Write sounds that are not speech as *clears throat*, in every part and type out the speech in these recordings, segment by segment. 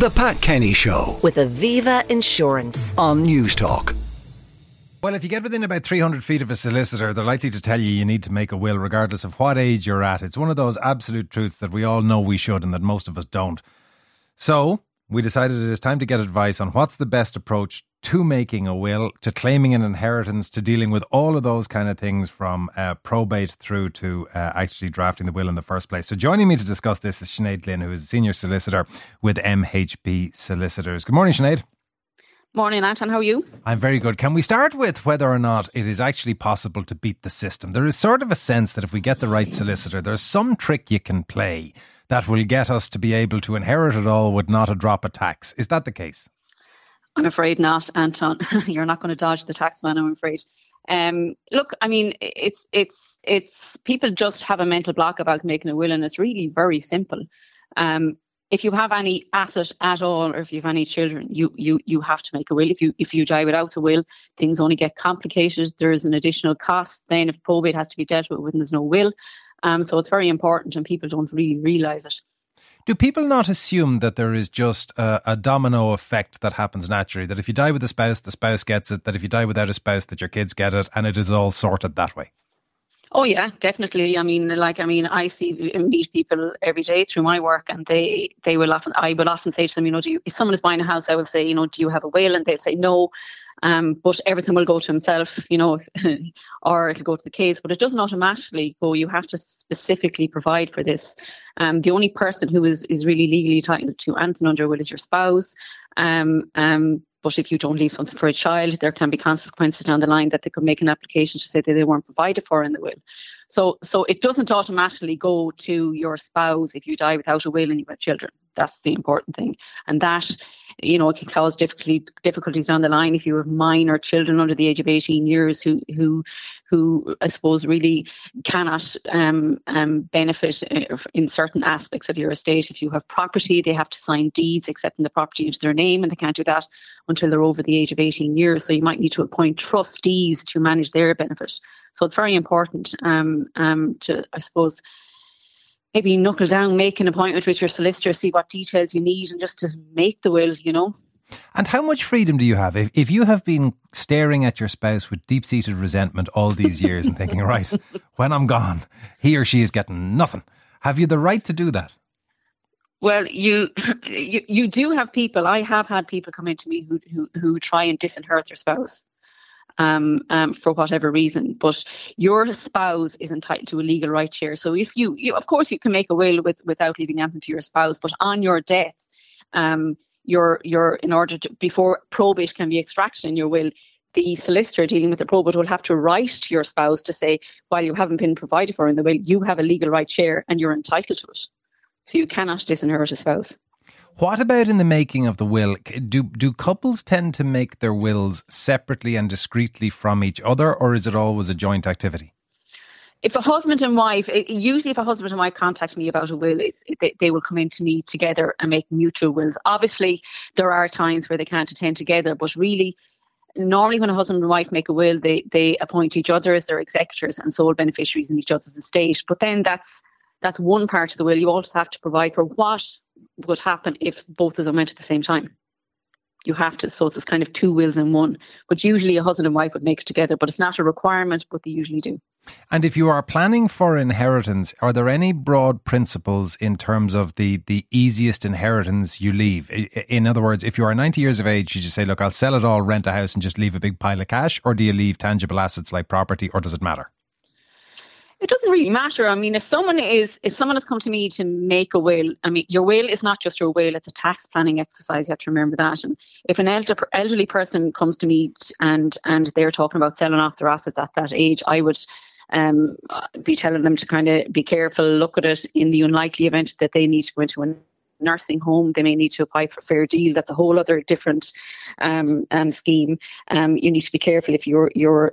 The Pat Kenny Show with Aviva Insurance. on Newstalk. Well, if you get within about 300 feet of a solicitor, they're likely to tell you you need to make a will regardless of what age you're at. It's one of those absolute truths that we all know we should and that most of us don't. So, we decided it is time to get advice on what's the best approach to making a will, to claiming an inheritance, to dealing with all of those kind of things from uh, probate through to uh, actually drafting the will in the first place. So, joining me to discuss this is Sinead Glynn, who is a senior solicitor with MHP Solicitors. Good morning, Sinead. Morning, Anton. How are you? I'm very good. Can we start with whether or not it is actually possible to beat the system? There is sort of a sense that if we get the right solicitor, there's some trick you can play that will get us to be able to inherit it all with not a drop of tax. Is that the case? I'm afraid not, Anton. *laughs* You're not going to dodge the tax man. I'm afraid. Um, look, I mean, it's it's it's people just have a mental block about making a will, and it's really very simple. Um, if you have any asset at all, or if you have any children, you you you have to make a will. If you if you die without a will, things only get complicated. There's an additional cost. Then, if probate has to be dealt with when there's no will, um, so it's very important, and people don't really realise it. Do people not assume that there is just a, a domino effect that happens naturally? That if you die with a spouse, the spouse gets it. That if you die without a spouse, that your kids get it, and it is all sorted that way. Oh yeah, definitely. I mean, like I mean, I see meet people every day through my work, and they they will often I will often say to them, you know, do you, if someone is buying a house, I will say, you know, do you have a will? And they'll say no, um, but everything will go to himself, you know, *laughs* or it'll go to the kids. But it doesn't automatically go. You have to specifically provide for this. Um, the only person who is is really legally entitled to anything under will is your spouse. Um, um, but if you don't leave something for a child, there can be consequences down the line that they could make an application to say that they weren't provided for in the will. So, so it doesn't automatically go to your spouse if you die without a will and you have children. That's the important thing, and that you know it can cause difficulty, difficulties down the line if you have minor children under the age of eighteen years who who who I suppose really cannot um, um, benefit uh, in certain aspects of your estate. If you have property, they have to sign deeds accepting the property into their name, and they can't do that until they're over the age of 18 years. So you might need to appoint trustees to manage their benefit. So it's very important um, um, to, I suppose, maybe knuckle down, make an appointment with your solicitor, see what details you need, and just to make the will, you know. And how much freedom do you have if, if you have been staring at your spouse with deep seated resentment all these years and thinking, right, *laughs* when I'm gone, he or she is getting nothing? Have you the right to do that? Well, you, *clears throat* you you do have people. I have had people come into me who who, who try and disinherit their spouse, um, um, for whatever reason. But your spouse is entitled to a legal right share. So if you, you of course, you can make a will with without leaving anything to your spouse. But on your death, um, your your in order to before probate can be extracted in your will. The solicitor dealing with the probate will have to write to your spouse to say, while you haven't been provided for in the will, you have a legal right share and you're entitled to it. So you cannot disinherit a spouse. What about in the making of the will? Do do couples tend to make their wills separately and discreetly from each other, or is it always a joint activity? If a husband and wife, eh, usually if a husband and wife contact me about a will, they, they will come into me together and make mutual wills. Obviously, there are times where they can't attend together, but really, normally when a husband and wife make a will, they they appoint each other as their executors and sole beneficiaries in each other's estate. But then that's that's one part of the will. You also have to provide for what would happen if both of them went at the same time. You have to, so it's kind of two wills in one. But usually a husband and wife would make it together, but it's not a requirement, but they usually do. And if you are planning for inheritance, are there any broad principles in terms of the, the easiest inheritance you leave? In other words, if you are 90 years of age, you just say, look, I'll sell it all, rent a house, and just leave a big pile of cash? Or do you leave tangible assets like property, or does it matter? It doesn't really matter. I mean, if someone is if someone has come to me to make a will, I mean, your will is not just your will; it's a tax planning exercise. You have to remember that. And if an elder, elderly person comes to me and and they're talking about selling off their assets at that age, I would um, be telling them to kind of be careful, look at it in the unlikely event that they need to go into a nursing home, they may need to apply for fair deal. That's a whole other different um, um, scheme. Um, you need to be careful if you're you're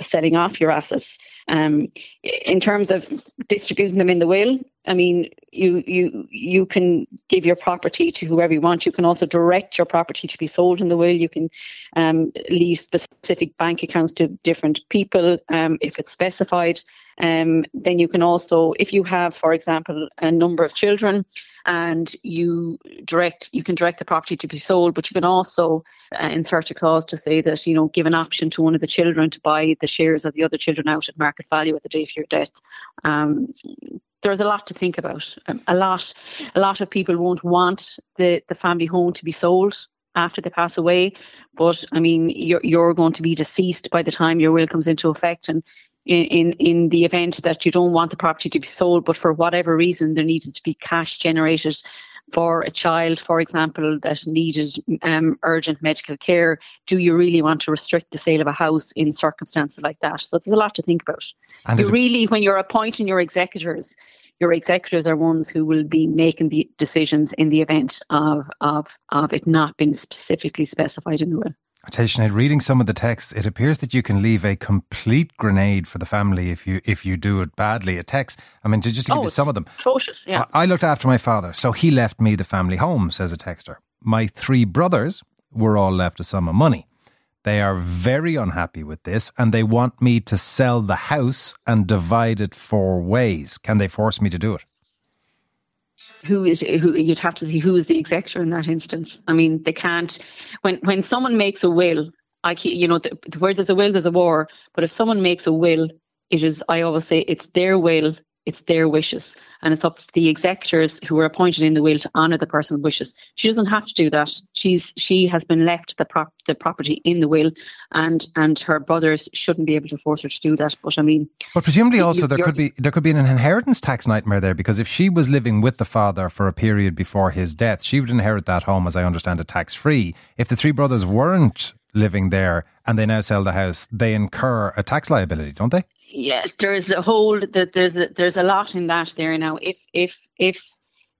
selling off your assets. Um, in terms of distributing them in the will, I mean, you you you can give your property to whoever you want. You can also direct your property to be sold in the will. You can um, leave specific bank accounts to different people um, if it's specified. Um, then you can also, if you have, for example, a number of children, and you direct you can direct the property to be sold, but you can also uh, insert a clause to say that you know give an option to one of the children to buy the shares of the other children out at market value at the day of your death. Um, there's a lot to think about. Um, a lot, a lot of people won't want the the family home to be sold after they pass away, but I mean, you're you're going to be deceased by the time your will comes into effect, and in, in, in the event that you don't want the property to be sold, but for whatever reason there needed to be cash generated for a child, for example, that needed um, urgent medical care, do you really want to restrict the sale of a house in circumstances like that? So there's a lot to think about. And you really, when you're appointing your executors, your executors are ones who will be making the decisions in the event of of of it not being specifically specified in the will. I tell you, Sinead, reading some of the text, it appears that you can leave a complete grenade for the family if you if you do it badly. A text, I mean, to just to give oh, you some of them. Atrocious, yeah. I, I looked after my father, so he left me the family home, says a texter. My three brothers were all left a sum of money. They are very unhappy with this and they want me to sell the house and divide it four ways. Can they force me to do it? Who is who you'd have to see who is the executor in that instance. I mean, they can't when when someone makes a will. I you know the, where there's a will, there's a war. But if someone makes a will, it is I always say it's their will it's their wishes, and it's up to the executors who are appointed in the will to honour the person's wishes. She doesn't have to do that. She's she has been left the prop the property in the will, and and her brothers shouldn't be able to force her to do that. But I mean, but presumably also you, there could be there could be an inheritance tax nightmare there because if she was living with the father for a period before his death, she would inherit that home, as I understand it, tax free. If the three brothers weren't living there and they now sell the house, they incur a tax liability, don't they? Yes, there's a whole that there's a, there's a lot in that there now. If if if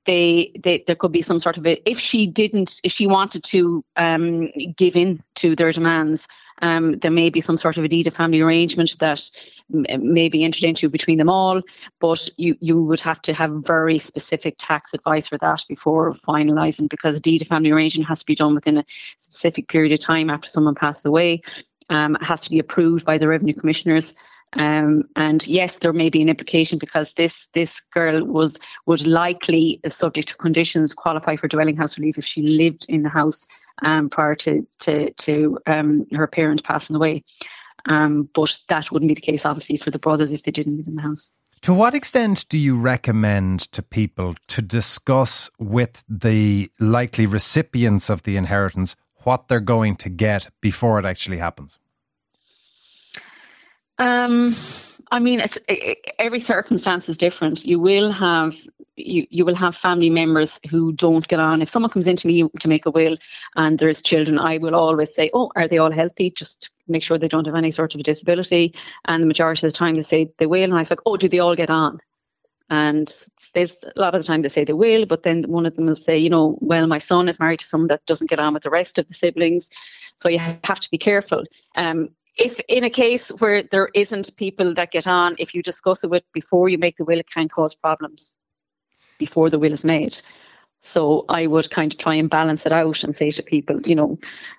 they, they there could be some sort of a, if she didn't if she wanted to um, give in to their demands um, there may be some sort of a deed of family arrangement that may be entered into between them all, but you, you would have to have very specific tax advice for that before finalising because deed of family arrangement has to be done within a specific period of time after someone passed away. Um, it has to be approved by the revenue commissioners. Um, and yes, there may be an implication because this this girl was would likely, subject to conditions, qualify for dwelling house relief if she lived in the house um, prior to to, to um, her parent passing away. Um, but that wouldn't be the case, obviously, for the brothers if they didn't live in the house. To what extent do you recommend to people to discuss with the likely recipients of the inheritance what they're going to get before it actually happens? Um, I mean, it's, it, every circumstance is different. You will have you, you will have family members who don't get on. If someone comes into me to make a will and there's children, I will always say, "Oh, are they all healthy?" Just make sure they don't have any sort of a disability. And the majority of the time, they say they will, and I like, "Oh, do they all get on?" And there's a lot of the time they say they will, but then one of them will say, you know, well, my son is married to someone that doesn't get on with the rest of the siblings, so you have to be careful. Um, if in a case where there isn't people that get on, if you discuss it with before you make the will, it can cause problems before the will is made. So I would kind of try and balance it out and say to people, you know,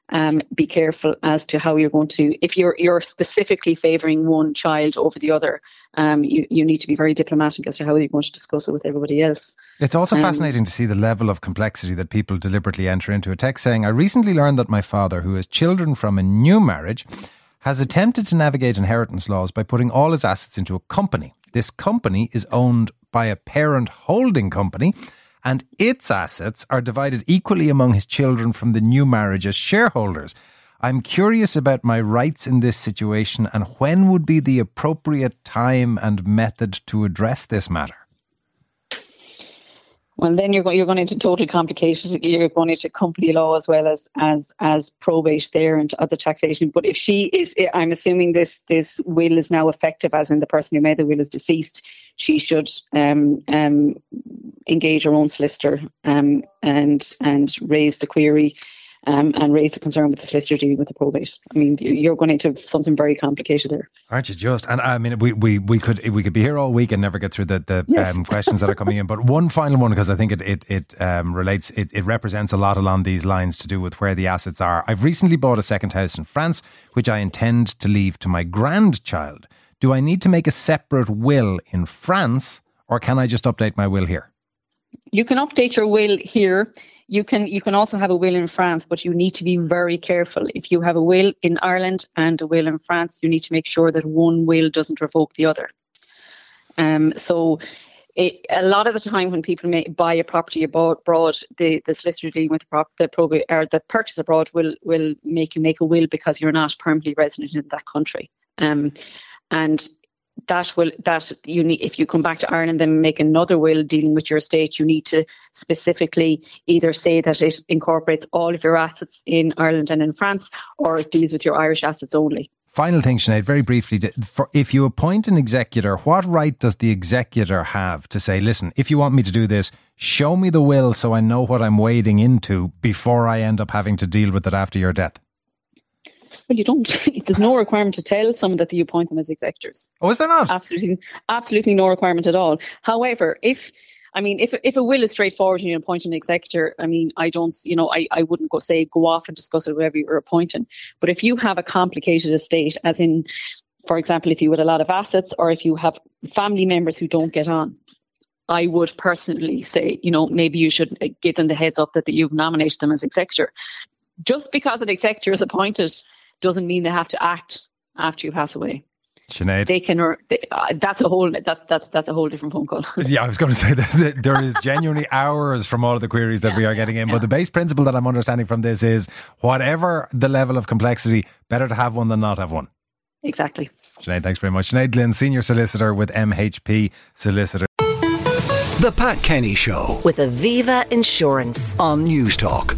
um, be careful as to how you're going to. If you're you're specifically favouring one child over the other, um, you you need to be very diplomatic as to how you're going to discuss it with everybody else. It's also um, fascinating to see the level of complexity that people deliberately enter into. A text saying, "I recently learned that my father, who has children from a new marriage." Has attempted to navigate inheritance laws by putting all his assets into a company. This company is owned by a parent holding company, and its assets are divided equally among his children from the new marriage as shareholders. I'm curious about my rights in this situation and when would be the appropriate time and method to address this matter. Well, then you're going you're going into total complications. You're going into company law as well as as as probate there and other taxation. But if she is, I'm assuming this this will is now effective, as in the person who made the will is deceased. She should um, um, engage her own solicitor um, and and raise the query um, and raise a concern with the solicitor dealing with the probate. I mean, you're going into something very complicated there, aren't you? Just and I mean, we, we, we could we could be here all week and never get through the the yes. um, questions that are coming in. But one final one because I think it it it um, relates it, it represents a lot along these lines to do with where the assets are. I've recently bought a second house in France, which I intend to leave to my grandchild. Do I need to make a separate will in France, or can I just update my will here? You can update your will here. You can you can also have a will in France, but you need to be very careful. If you have a will in Ireland and a will in France, you need to make sure that one will doesn't revoke the other. Um, so it, a lot of the time when people may buy a property abroad, the, the solicitor dealing with the, prop, the probate or the purchase abroad will will make you make a will because you're not permanently resident in that country. Um, and that will that you need if you come back to Ireland and make another will dealing with your estate, you need to specifically either say that it incorporates all of your assets in Ireland and in France, or it deals with your Irish assets only. Final thing, Sinead, very briefly, for, if you appoint an executor, what right does the executor have to say, listen, if you want me to do this, show me the will so I know what I'm wading into before I end up having to deal with it after your death? Well, you don't. *laughs* There's no requirement to tell someone that you appoint them as executors. Oh, is there not? Absolutely, absolutely no requirement at all. However, if I mean, if if a will is straightforward and you appoint an executor, I mean, I don't, you know, I, I wouldn't go say go off and discuss it with whoever you're appointing. But if you have a complicated estate, as in, for example, if you had a lot of assets or if you have family members who don't get on, I would personally say, you know, maybe you should uh, give them the heads up that, that you've nominated them as executor. Just because an executor is appointed doesn't mean they have to act after you pass away. Sinead. They can. They, uh, that's a whole. That's that's that's a whole different phone call. *laughs* yeah, I was going to say that, there is genuinely *laughs* hours from all of the queries that yeah, we are getting in. Yeah. But the base principle that I'm understanding from this is, whatever the level of complexity, better to have one than not have one. Exactly. Sinead, thanks very much. Sinead Glynn, senior solicitor with MHP Solicitor. The Pat Kenny Show with Aviva Insurance on Newstalk.